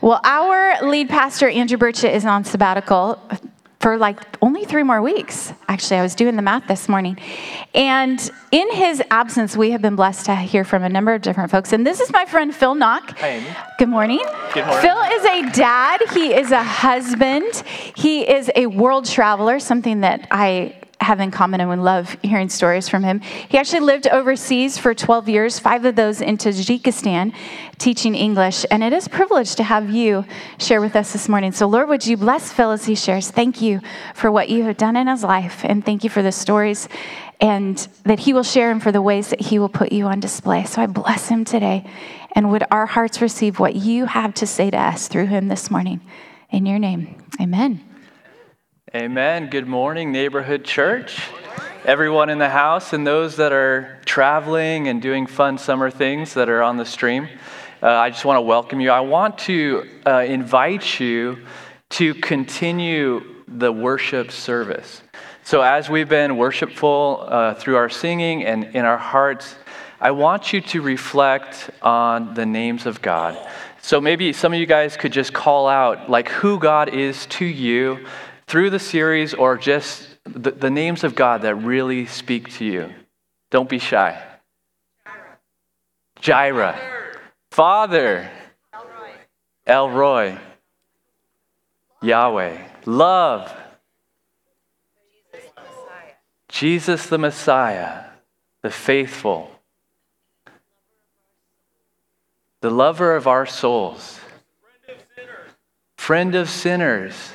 Well, our lead pastor, Andrew Burchett, is on sabbatical for like only three more weeks. Actually, I was doing the math this morning. And in his absence, we have been blessed to hear from a number of different folks. And this is my friend Phil Knock. Hi, Amy. Good morning. Good morning. Phil is a dad, he is a husband, he is a world traveler, something that I have in common and would love hearing stories from him. He actually lived overseas for 12 years, five of those in Tajikistan, teaching English. And it is a privilege to have you share with us this morning. So, Lord, would you bless Phil as he shares? Thank you for what you have done in his life, and thank you for the stories and that he will share and for the ways that he will put you on display. So I bless him today. And would our hearts receive what you have to say to us through him this morning? In your name, amen. Amen. Good morning, neighborhood church. Everyone in the house and those that are traveling and doing fun summer things that are on the stream, uh, I just want to welcome you. I want to uh, invite you to continue the worship service. So, as we've been worshipful uh, through our singing and in our hearts, I want you to reflect on the names of God. So, maybe some of you guys could just call out, like, who God is to you through the series or just the, the names of God that really speak to you. Don't be shy. Jireh. Father. El Roi. Yahweh. Love. Jesus the Messiah, the faithful, the lover of our souls, friend of sinners,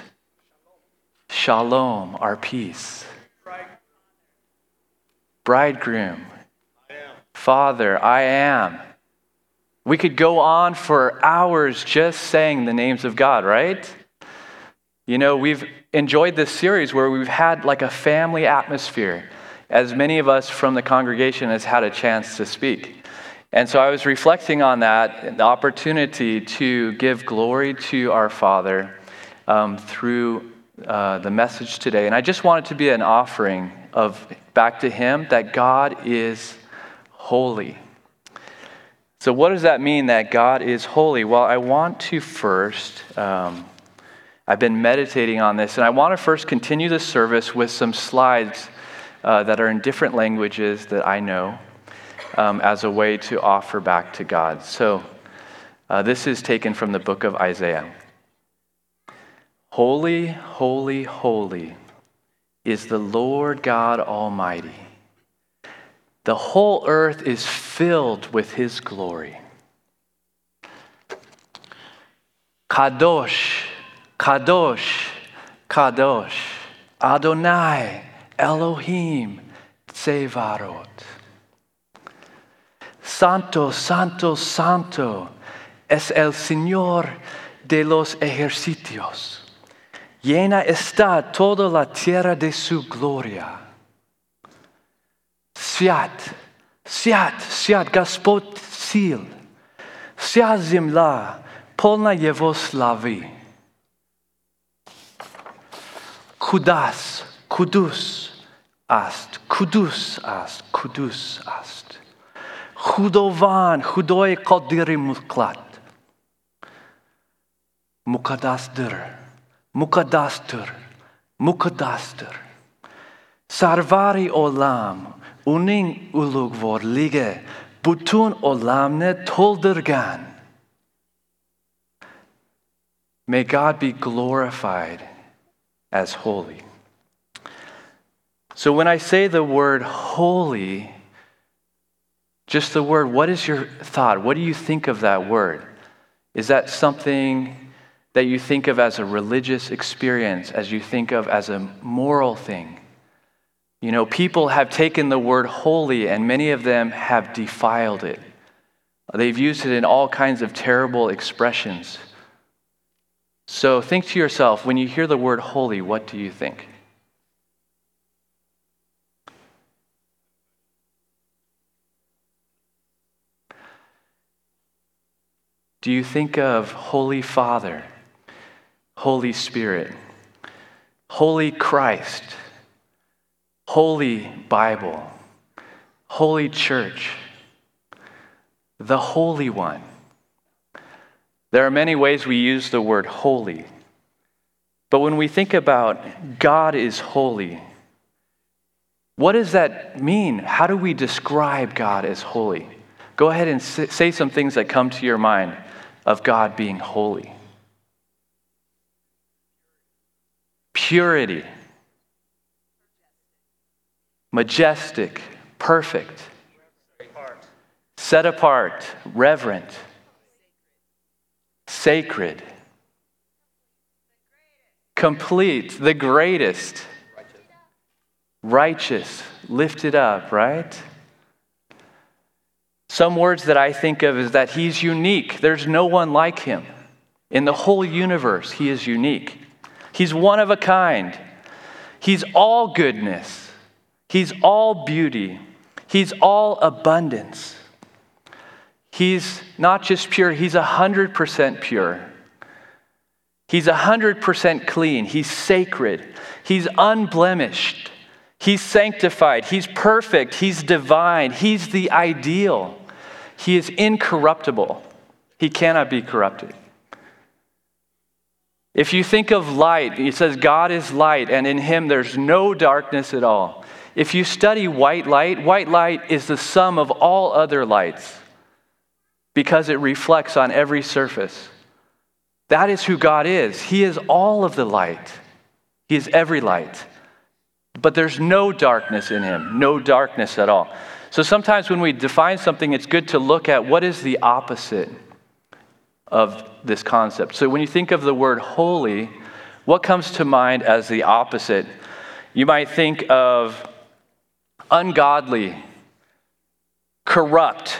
shalom, our peace, bridegroom, Father, I am. We could go on for hours just saying the names of God, right? You know, we've enjoyed this series where we've had like a family atmosphere, as many of us from the congregation has had a chance to speak. And so I was reflecting on that, the opportunity to give glory to our Father um, through uh, the message today. And I just want it to be an offering of back to Him that God is holy. So, what does that mean that God is holy? Well, I want to first, um, I've been meditating on this, and I want to first continue the service with some slides uh, that are in different languages that I know um, as a way to offer back to God. So, uh, this is taken from the book of Isaiah. Holy, holy, holy is the Lord God Almighty. The whole earth is filled with his glory. Kadosh, Kadosh, Kadosh, Adonai, Elohim, Tsevarot. Santo, Santo, Santo es el Señor de los ejércitos. Llena está toda la tierra de su gloria. Свят, свят, свят Господь сил, вся земля полна Его славы. Кудас, кудус аст, кудус аст, кудус аст. Худован, худой кодири муклад. Мукадастыр. Mukadastur, Mukadastur. Sarvari olam, uning ulugvor lige, butun olamne toldergan. May God be glorified as holy. So when I say the word holy, just the word, what is your thought? What do you think of that word? Is that something that you think of as a religious experience, as you think of as a moral thing. You know, people have taken the word holy and many of them have defiled it. They've used it in all kinds of terrible expressions. So think to yourself when you hear the word holy, what do you think? Do you think of Holy Father? Holy Spirit, Holy Christ, Holy Bible, Holy Church, the Holy One, There are many ways we use the word holy. But when we think about God is holy, what does that mean? How do we describe God as holy? Go ahead and say some things that come to your mind of God being holy. Purity, majestic, perfect, set apart, reverent, sacred, complete, the greatest, righteous, lifted up, right? Some words that I think of is that he's unique. There's no one like him. In the whole universe, he is unique. He's one of a kind. He's all goodness. He's all beauty. He's all abundance. He's not just pure, he's 100% pure. He's 100% clean. He's sacred. He's unblemished. He's sanctified. He's perfect. He's divine. He's the ideal. He is incorruptible, he cannot be corrupted. If you think of light, it says God is light, and in him there's no darkness at all. If you study white light, white light is the sum of all other lights because it reflects on every surface. That is who God is. He is all of the light, He is every light. But there's no darkness in Him, no darkness at all. So sometimes when we define something, it's good to look at what is the opposite of this concept. So when you think of the word holy, what comes to mind as the opposite? You might think of ungodly, corrupt,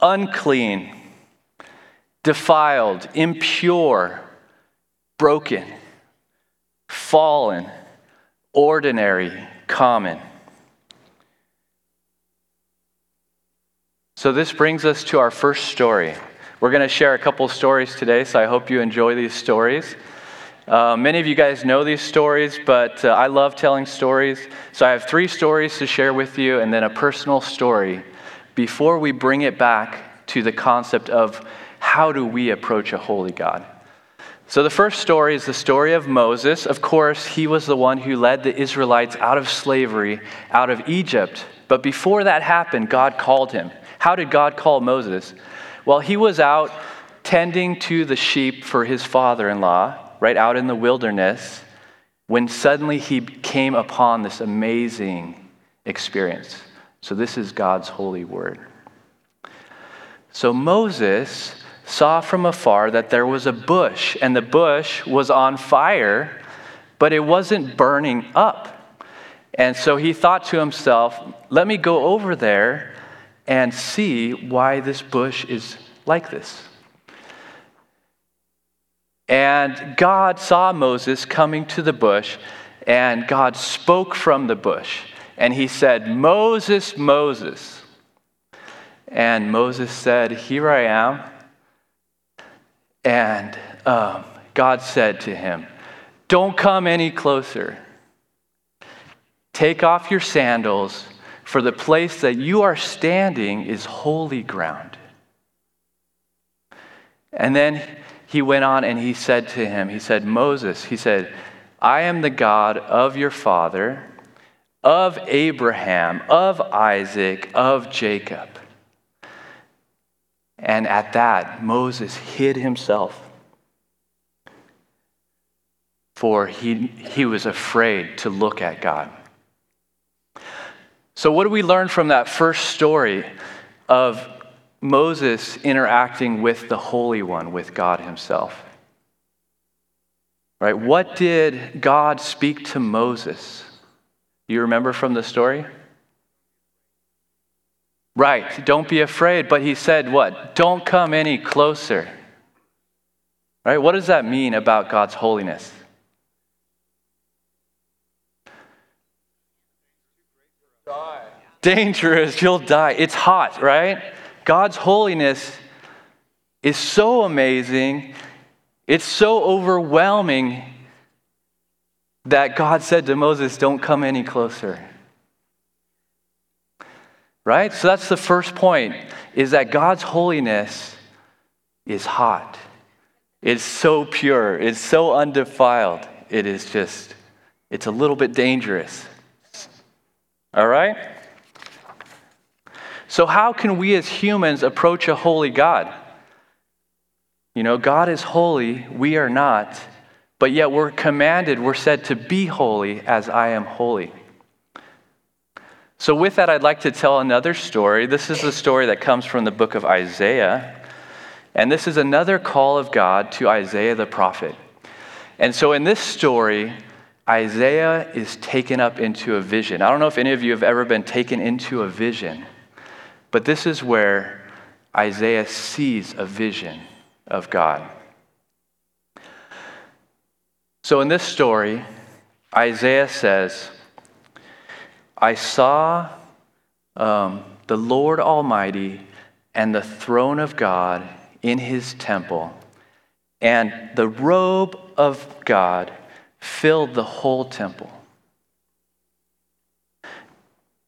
unclean, defiled, impure, broken, fallen, ordinary, common. So, this brings us to our first story. We're going to share a couple stories today, so I hope you enjoy these stories. Uh, many of you guys know these stories, but uh, I love telling stories. So, I have three stories to share with you and then a personal story before we bring it back to the concept of how do we approach a holy God. So, the first story is the story of Moses. Of course, he was the one who led the Israelites out of slavery, out of Egypt. But before that happened, God called him. How did God call Moses? Well, he was out tending to the sheep for his father in law, right out in the wilderness, when suddenly he came upon this amazing experience. So, this is God's holy word. So, Moses saw from afar that there was a bush, and the bush was on fire, but it wasn't burning up. And so he thought to himself, let me go over there and see why this bush is like this. And God saw Moses coming to the bush, and God spoke from the bush. And he said, Moses, Moses. And Moses said, Here I am. And um, God said to him, Don't come any closer. Take off your sandals for the place that you are standing is holy ground. And then he went on and he said to him, He said, Moses, he said, I am the God of your father, of Abraham, of Isaac, of Jacob. And at that, Moses hid himself, for he, he was afraid to look at God. So, what do we learn from that first story of Moses interacting with the Holy One, with God Himself? Right? What did God speak to Moses? You remember from the story? Right, don't be afraid. But he said, what? Don't come any closer. Right? What does that mean about God's holiness? Dangerous, you'll die. It's hot, right? God's holiness is so amazing, it's so overwhelming that God said to Moses, Don't come any closer. Right? So that's the first point is that God's holiness is hot. It's so pure. It's so undefiled. It is just, it's a little bit dangerous. All right? So, how can we as humans approach a holy God? You know, God is holy, we are not, but yet we're commanded, we're said to be holy as I am holy. So, with that, I'd like to tell another story. This is a story that comes from the book of Isaiah. And this is another call of God to Isaiah the prophet. And so, in this story, Isaiah is taken up into a vision. I don't know if any of you have ever been taken into a vision, but this is where Isaiah sees a vision of God. So in this story, Isaiah says, I saw um, the Lord Almighty and the throne of God in his temple, and the robe of God filled the whole temple.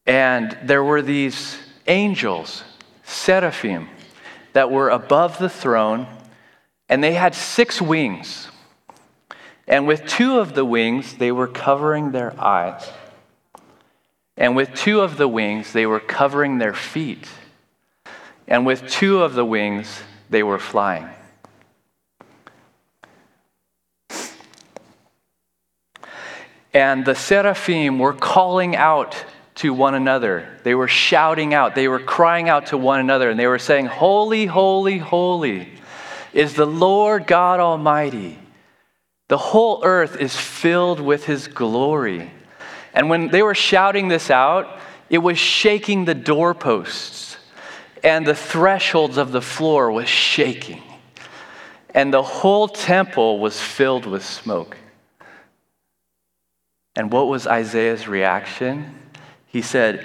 And there were these angels, seraphim, that were above the throne and they had six wings. And with two of the wings, they were covering their eyes. And with two of the wings, they were covering their feet. And with two of the wings, they were flying. And the seraphim were calling out to one another. They were shouting out. They were crying out to one another. And they were saying, Holy, holy, holy is the Lord God Almighty. The whole earth is filled with his glory. And when they were shouting this out, it was shaking the doorposts, and the thresholds of the floor was shaking. And the whole temple was filled with smoke. And what was Isaiah's reaction? He said,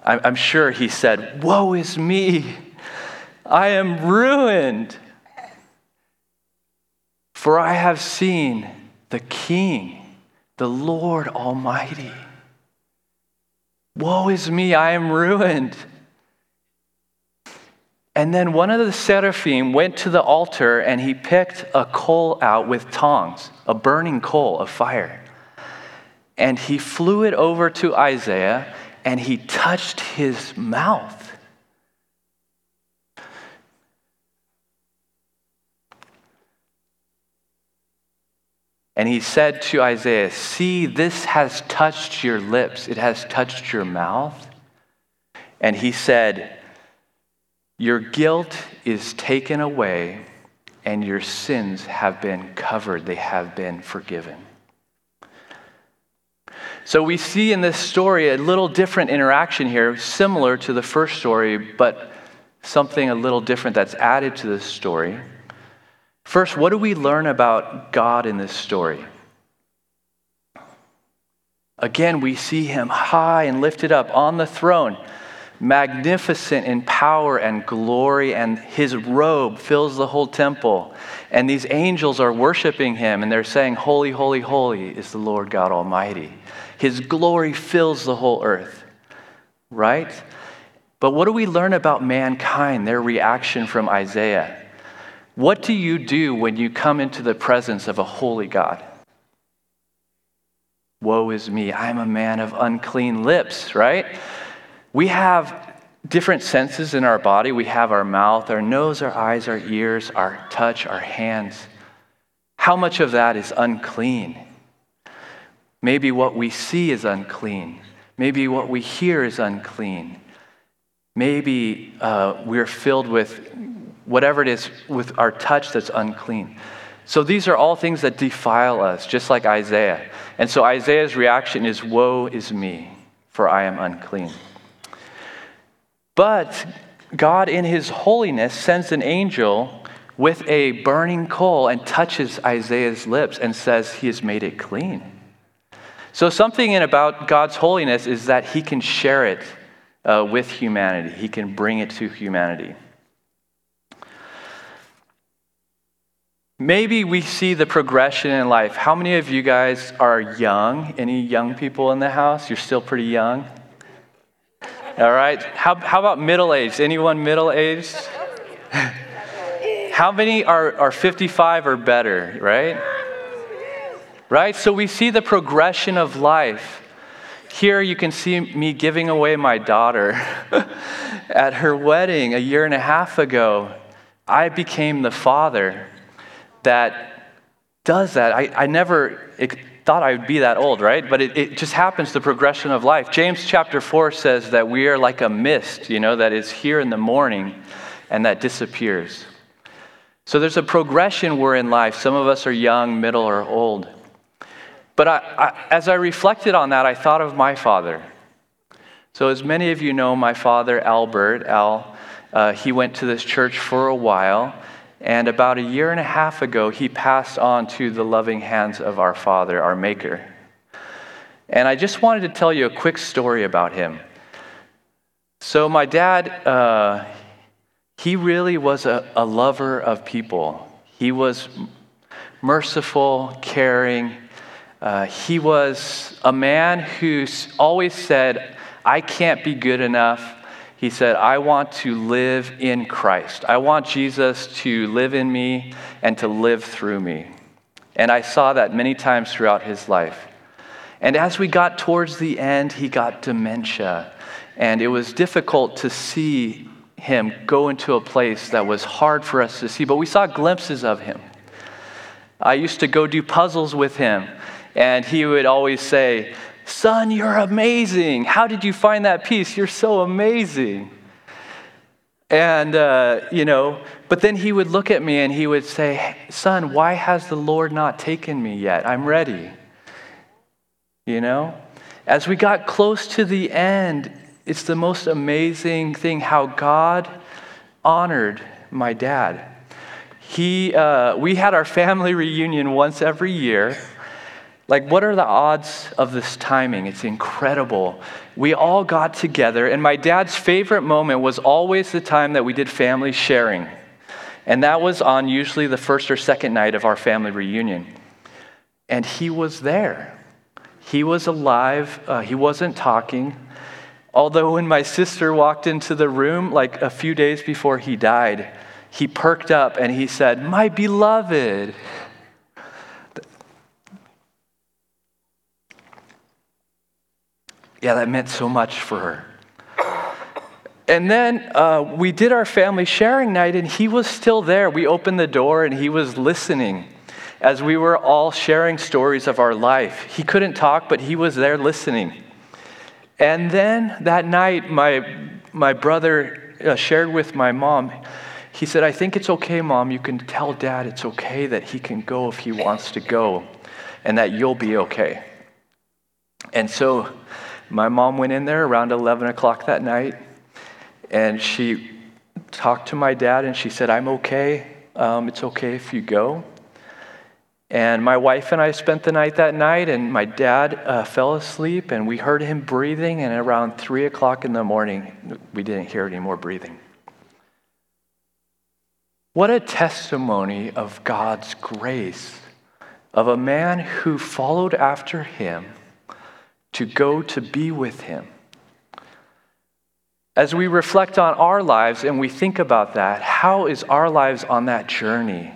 I'm sure he said, Woe is me! I am ruined. For I have seen the King, the Lord Almighty. Woe is me, I am ruined. And then one of the seraphim went to the altar and he picked a coal out with tongs, a burning coal of fire. And he flew it over to Isaiah and he touched his mouth. And he said to Isaiah, See, this has touched your lips, it has touched your mouth. And he said, Your guilt is taken away, and your sins have been covered, they have been forgiven. So we see in this story a little different interaction here, similar to the first story, but something a little different that's added to this story. First, what do we learn about God in this story? Again, we see him high and lifted up on the throne, magnificent in power and glory, and his robe fills the whole temple. And these angels are worshiping him, and they're saying, Holy, holy, holy is the Lord God Almighty. His glory fills the whole earth, right? But what do we learn about mankind, their reaction from Isaiah? What do you do when you come into the presence of a holy God? Woe is me, I'm a man of unclean lips, right? We have different senses in our body. We have our mouth, our nose, our eyes, our ears, our touch, our hands. How much of that is unclean? Maybe what we see is unclean. Maybe what we hear is unclean. Maybe uh, we're filled with whatever it is with our touch that's unclean. So these are all things that defile us, just like Isaiah. And so Isaiah's reaction is Woe is me, for I am unclean. But God, in his holiness, sends an angel with a burning coal and touches Isaiah's lips and says he has made it clean. So, something in about God's holiness is that he can share it uh, with humanity, he can bring it to humanity. Maybe we see the progression in life. How many of you guys are young? Any young people in the house? You're still pretty young? All right. How, how about middle aged? Anyone middle aged? How many are, are 55 or better, right? Right? So we see the progression of life. Here you can see me giving away my daughter at her wedding a year and a half ago. I became the father that does that. I, I never thought I would be that old, right? But it, it just happens, the progression of life. James chapter 4 says that we are like a mist, you know, that is here in the morning and that disappears. So there's a progression we're in life. Some of us are young, middle, or old. But I, I, as I reflected on that, I thought of my father. So, as many of you know, my father, Albert, Al, uh, he went to this church for a while. And about a year and a half ago, he passed on to the loving hands of our Father, our Maker. And I just wanted to tell you a quick story about him. So, my dad, uh, he really was a, a lover of people. He was merciful, caring, uh, he was a man who always said, I can't be good enough. He said, I want to live in Christ. I want Jesus to live in me and to live through me. And I saw that many times throughout his life. And as we got towards the end, he got dementia. And it was difficult to see him go into a place that was hard for us to see, but we saw glimpses of him. I used to go do puzzles with him and he would always say, Son, you're amazing. How did you find that piece? You're so amazing. And, uh, you know, but then he would look at me and he would say, Son, why has the Lord not taken me yet? I'm ready. You know? As we got close to the end, it's the most amazing thing how God honored my dad. He, uh, we had our family reunion once every year. Like, what are the odds of this timing? It's incredible. We all got together, and my dad's favorite moment was always the time that we did family sharing. And that was on usually the first or second night of our family reunion. And he was there. He was alive. Uh, he wasn't talking. Although, when my sister walked into the room, like a few days before he died, he perked up and he said, My beloved. Yeah, that meant so much for her. And then uh, we did our family sharing night, and he was still there. We opened the door, and he was listening as we were all sharing stories of our life. He couldn't talk, but he was there listening. And then that night, my, my brother uh, shared with my mom. He said, I think it's okay, mom. You can tell dad it's okay that he can go if he wants to go, and that you'll be okay. And so my mom went in there around 11 o'clock that night and she talked to my dad and she said, I'm okay. Um, it's okay if you go. And my wife and I spent the night that night, and my dad uh, fell asleep, and we heard him breathing. And around 3 o'clock in the morning, we didn't hear any more breathing. What a testimony of God's grace, of a man who followed after him to go to be with Him. As we reflect on our lives and we think about that, how is our lives on that journey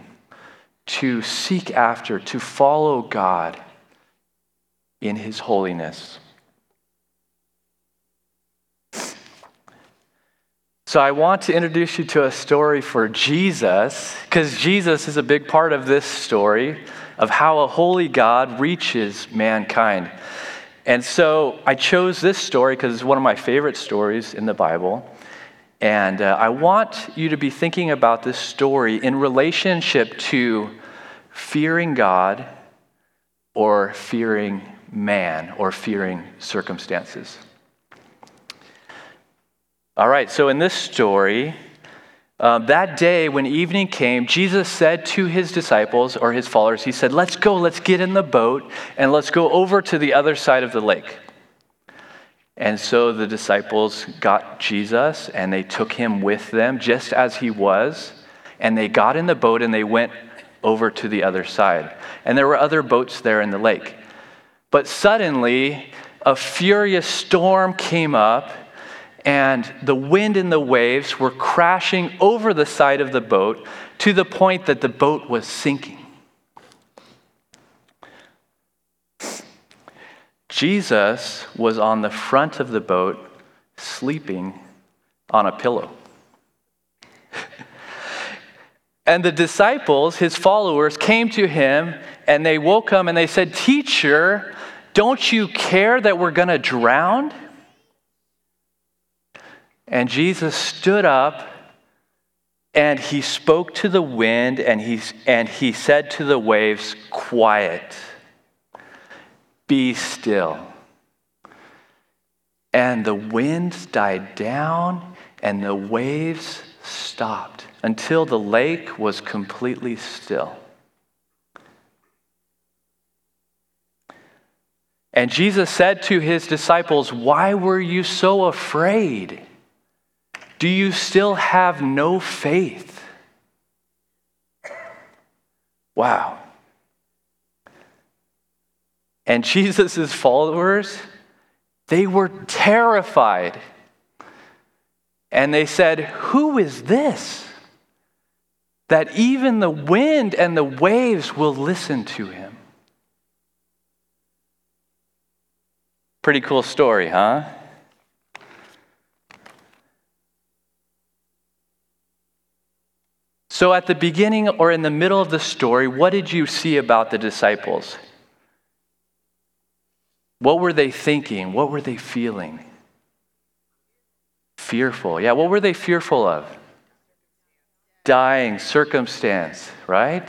to seek after, to follow God in His holiness? So, I want to introduce you to a story for Jesus, because Jesus is a big part of this story of how a holy God reaches mankind. And so I chose this story because it's one of my favorite stories in the Bible. And uh, I want you to be thinking about this story in relationship to fearing God or fearing man or fearing circumstances. All right, so in this story, um, that day, when evening came, Jesus said to his disciples or his followers, He said, Let's go, let's get in the boat, and let's go over to the other side of the lake. And so the disciples got Jesus and they took him with them just as he was. And they got in the boat and they went over to the other side. And there were other boats there in the lake. But suddenly, a furious storm came up and the wind and the waves were crashing over the side of the boat, to the point that the boat was sinking. Jesus was on the front of the boat sleeping on a pillow. and the disciples, his followers, came to him and they woke him and they said, Teacher, don't you care that we're going to drown? And Jesus stood up and he spoke to the wind and he, and he said to the waves, Quiet, be still. And the winds died down and the waves stopped until the lake was completely still. And Jesus said to his disciples, Why were you so afraid? Do you still have no faith? Wow. And Jesus' followers, they were terrified. And they said, Who is this? That even the wind and the waves will listen to him. Pretty cool story, huh? So, at the beginning or in the middle of the story, what did you see about the disciples? What were they thinking? What were they feeling? Fearful. Yeah, what were they fearful of? Dying, circumstance, right?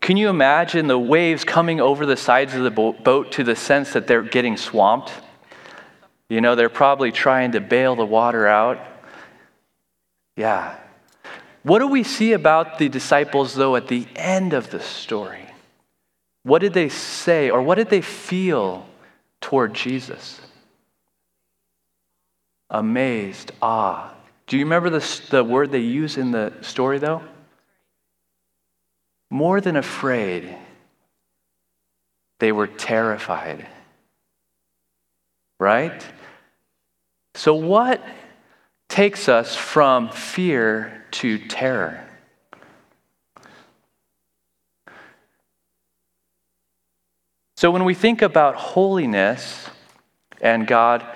Can you imagine the waves coming over the sides of the boat to the sense that they're getting swamped? You know, they're probably trying to bail the water out. Yeah. What do we see about the disciples, though, at the end of the story? What did they say or what did they feel toward Jesus? Amazed, awe. Do you remember the, the word they use in the story, though? more than afraid, they were terrified. Right? So, what takes us from fear to terror? So, when we think about holiness and God,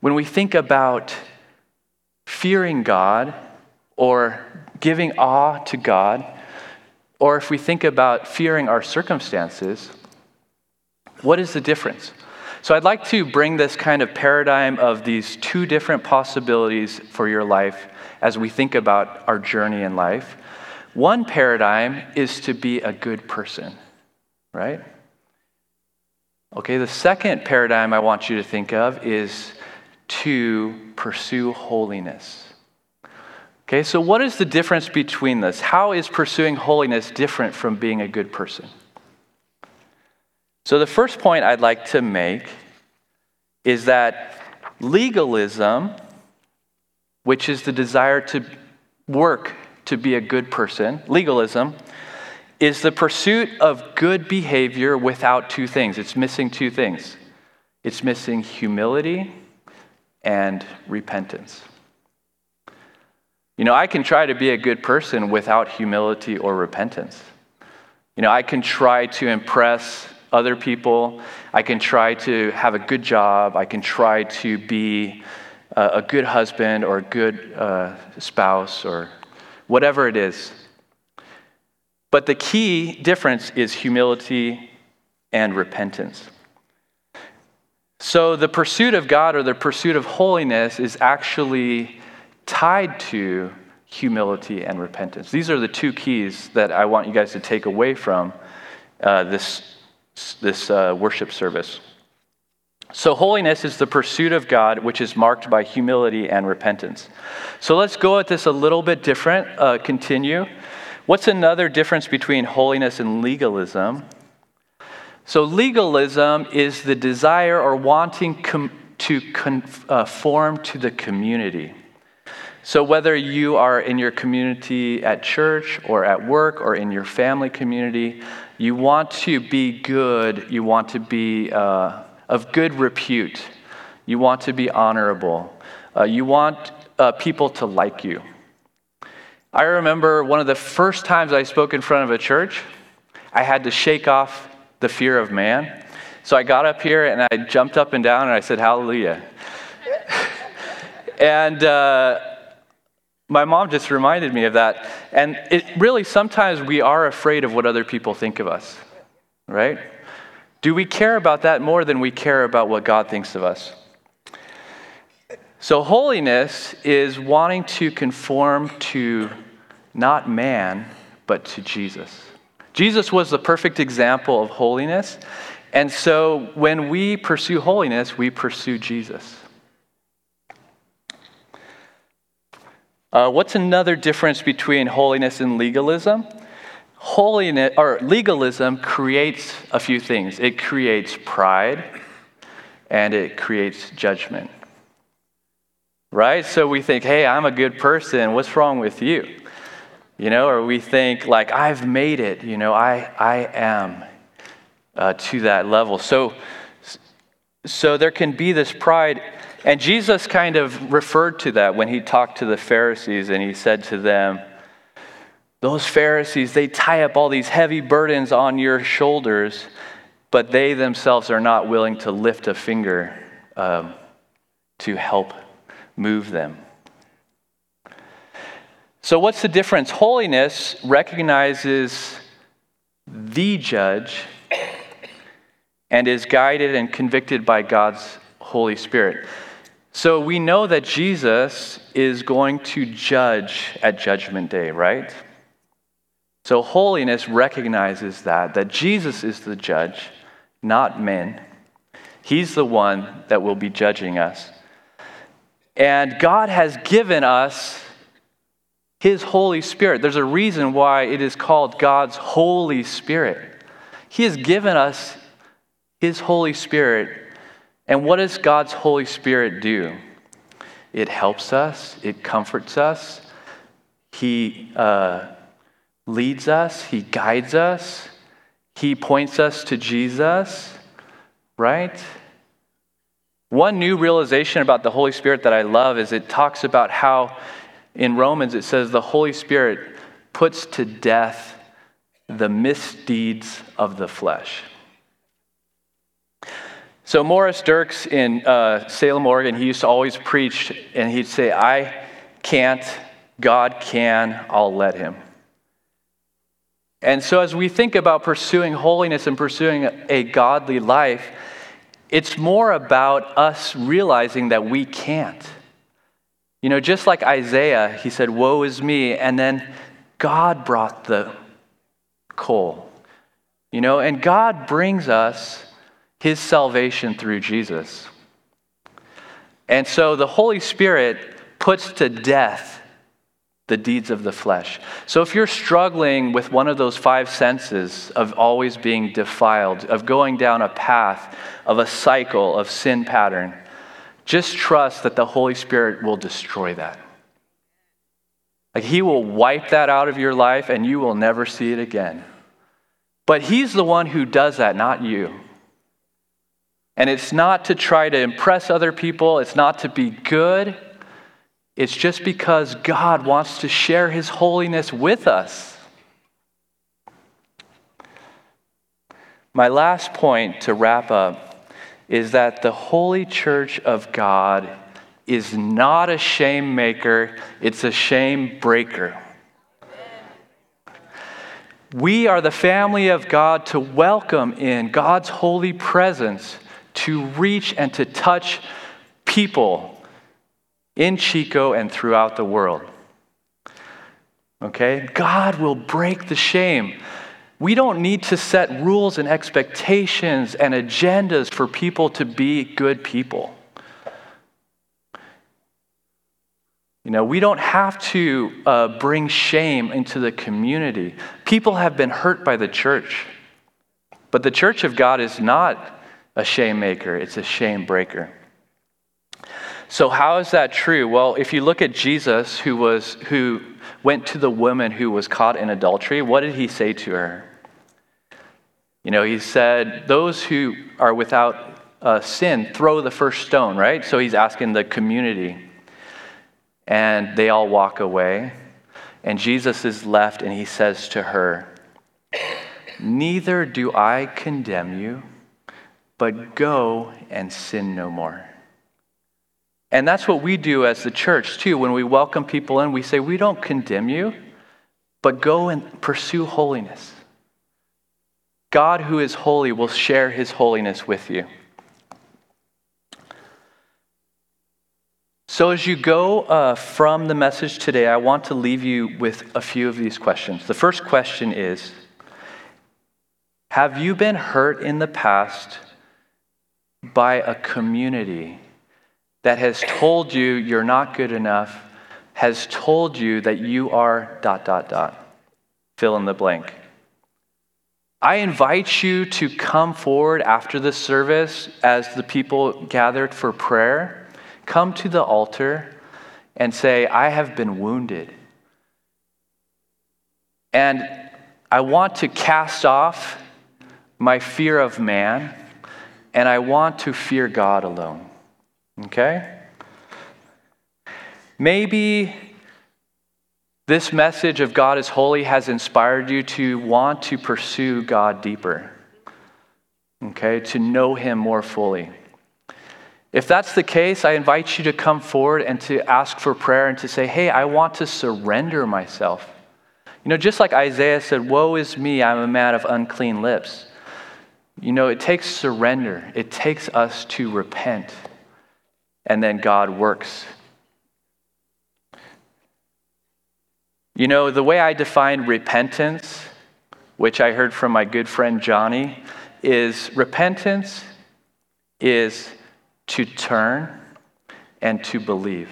when we think about fearing God or giving awe to God, or if we think about fearing our circumstances, what is the difference? So I'd like to bring this kind of paradigm of these two different possibilities for your life as we think about our journey in life. One paradigm is to be a good person, right? Okay, the second paradigm I want you to think of is to pursue holiness. Okay, so what is the difference between this? How is pursuing holiness different from being a good person? So, the first point I'd like to make is that legalism, which is the desire to work to be a good person, legalism, is the pursuit of good behavior without two things. It's missing two things it's missing humility and repentance. You know, I can try to be a good person without humility or repentance. You know, I can try to impress other people. I can try to have a good job. I can try to be a, good husband or a good uh, spouse or whatever it is. But the key difference is humility and repentance. So the pursuit of God or the pursuit of holiness is actually tied to humility and repentance. These are the two keys that I want you guys to take away from uh, this, this uh, worship service. So, holiness is the pursuit of God, which is marked by humility and repentance. So, let's go at this a little bit different. Uh, continue. What's another difference between holiness and legalism? So, legalism is the desire or wanting com- to conform uh, to the community. So, whether you are in your community at church or at work or in your family community, you want to be good, you want to be uh, of good repute, you want to be honorable, uh, you want uh, people to like you. I remember one of the first times I spoke in front of a church, I had to shake off the fear of man. So I got up here and I jumped up and down and I said, Hallelujah. and uh, my mom just reminded me of that. And it really, sometimes we are afraid of what other people think of us, right? Do we care about that more than we care about what God thinks of us? So, holiness is wanting to conform to not man, but to Jesus. Jesus was the perfect example of holiness. And so when we pursue holiness, we pursue Jesus. Uh, what's another difference between holiness and legalism? Holiness or legalism creates a few things. It creates pride and it creates judgment. Right? So we think, "Hey, I'm a good person. What's wrong with you?" You know, or we think like, "I've made it. You know, I I am." uh, to that level. So, so there can be this pride. And Jesus kind of referred to that when he talked to the Pharisees and he said to them, Those Pharisees, they tie up all these heavy burdens on your shoulders, but they themselves are not willing to lift a finger um, to help move them. So, what's the difference? Holiness recognizes the judge and is guided and convicted by God's Holy Spirit. So we know that Jesus is going to judge at Judgment Day, right? So holiness recognizes that, that Jesus is the judge, not men. He's the one that will be judging us. And God has given us His Holy Spirit. There's a reason why it is called God's Holy Spirit. He has given us his Holy Spirit. And what does God's Holy Spirit do? It helps us, it comforts us, He uh, leads us, He guides us, He points us to Jesus, right? One new realization about the Holy Spirit that I love is it talks about how in Romans it says the Holy Spirit puts to death the misdeeds of the flesh. So, Morris Dirks in uh, Salem, Oregon, he used to always preach and he'd say, I can't, God can, I'll let him. And so, as we think about pursuing holiness and pursuing a godly life, it's more about us realizing that we can't. You know, just like Isaiah, he said, Woe is me. And then God brought the coal. You know, and God brings us his salvation through Jesus. And so the Holy Spirit puts to death the deeds of the flesh. So if you're struggling with one of those five senses of always being defiled, of going down a path of a cycle of sin pattern, just trust that the Holy Spirit will destroy that. Like he will wipe that out of your life and you will never see it again. But he's the one who does that, not you. And it's not to try to impress other people, it's not to be good. It's just because God wants to share his holiness with us. My last point to wrap up is that the holy church of God is not a shame maker, it's a shame breaker. We are the family of God to welcome in God's holy presence to reach and to touch people in Chico and throughout the world. Okay? God will break the shame. We don't need to set rules and expectations and agendas for people to be good people. You know, we don't have to uh, bring shame into the community. People have been hurt by the church. But the church of God is not a shame maker, it's a shame breaker. So how is that true? Well, if you look at Jesus who was who went to the woman who was caught in adultery, what did he say to her? You know, he said, "Those who are without uh, sin, throw the first stone." Right? So he's asking the community, and they all walk away. And Jesus is left and he says to her, Neither do I condemn you, but go and sin no more. And that's what we do as the church, too. When we welcome people in, we say, We don't condemn you, but go and pursue holiness. God, who is holy, will share his holiness with you. So, as you go uh, from the message today, I want to leave you with a few of these questions. The first question is Have you been hurt in the past by a community that has told you you're not good enough, has told you that you are dot, dot, dot? Fill in the blank. I invite you to come forward after the service as the people gathered for prayer. Come to the altar and say, I have been wounded. And I want to cast off my fear of man, and I want to fear God alone. Okay? Maybe this message of God is holy has inspired you to want to pursue God deeper, okay, to know Him more fully. If that's the case, I invite you to come forward and to ask for prayer and to say, hey, I want to surrender myself. You know, just like Isaiah said, Woe is me, I'm a man of unclean lips. You know, it takes surrender, it takes us to repent, and then God works You know, the way I define repentance, which I heard from my good friend Johnny, is repentance is to turn and to believe.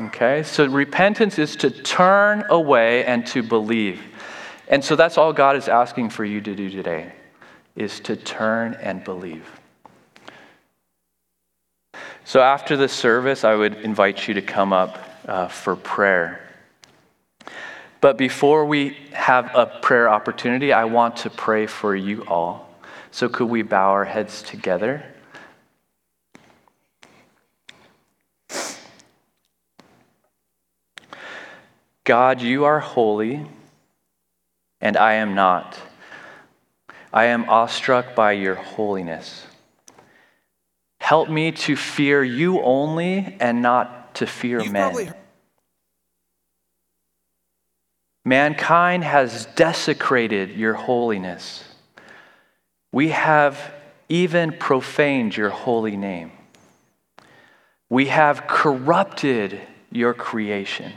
Okay? So repentance is to turn away and to believe. And so that's all God is asking for you to do today is to turn and believe. So after the service, I would invite you to come up uh, for prayer. But before we have a prayer opportunity, I want to pray for you all. So, could we bow our heads together? God, you are holy, and I am not. I am awestruck by your holiness. Help me to fear you only and not to fear You've men. Mankind has desecrated your holiness. We have even profaned your holy name. We have corrupted your creation.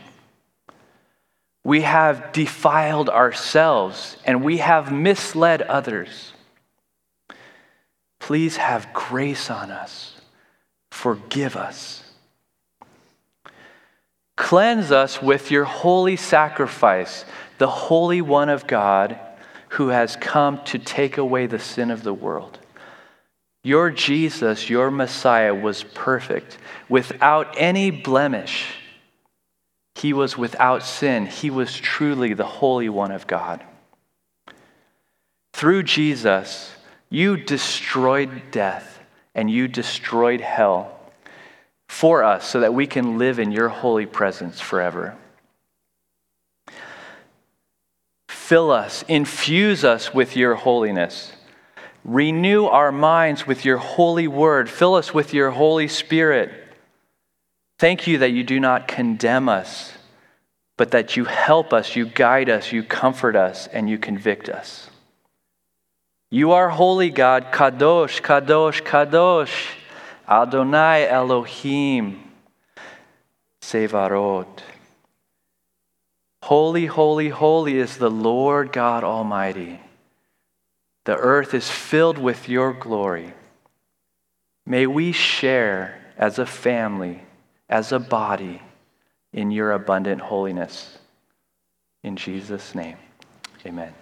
We have defiled ourselves and we have misled others. Please have grace on us. Forgive us. Cleanse us with your holy sacrifice, the Holy One of God who has come to take away the sin of the world. Your Jesus, your Messiah, was perfect, without any blemish. He was without sin. He was truly the Holy One of God. Through Jesus, you destroyed death and you destroyed hell for us so that we can live in your holy presence forever. Fill us, infuse us with your holiness. Renew our minds with your holy word. Fill us with your Holy Spirit. Thank you that you do not condemn us, but that you help us, you guide us, you comfort us, and you convict us. You are holy, God. Kadosh, Kadosh, Kadosh. Adonai Elohim Tzevaot. Holy, holy, holy is the Lord God Almighty. The earth is filled with your glory. May we share as a family, as a body, in your abundant holiness. In Jesus' name, amen.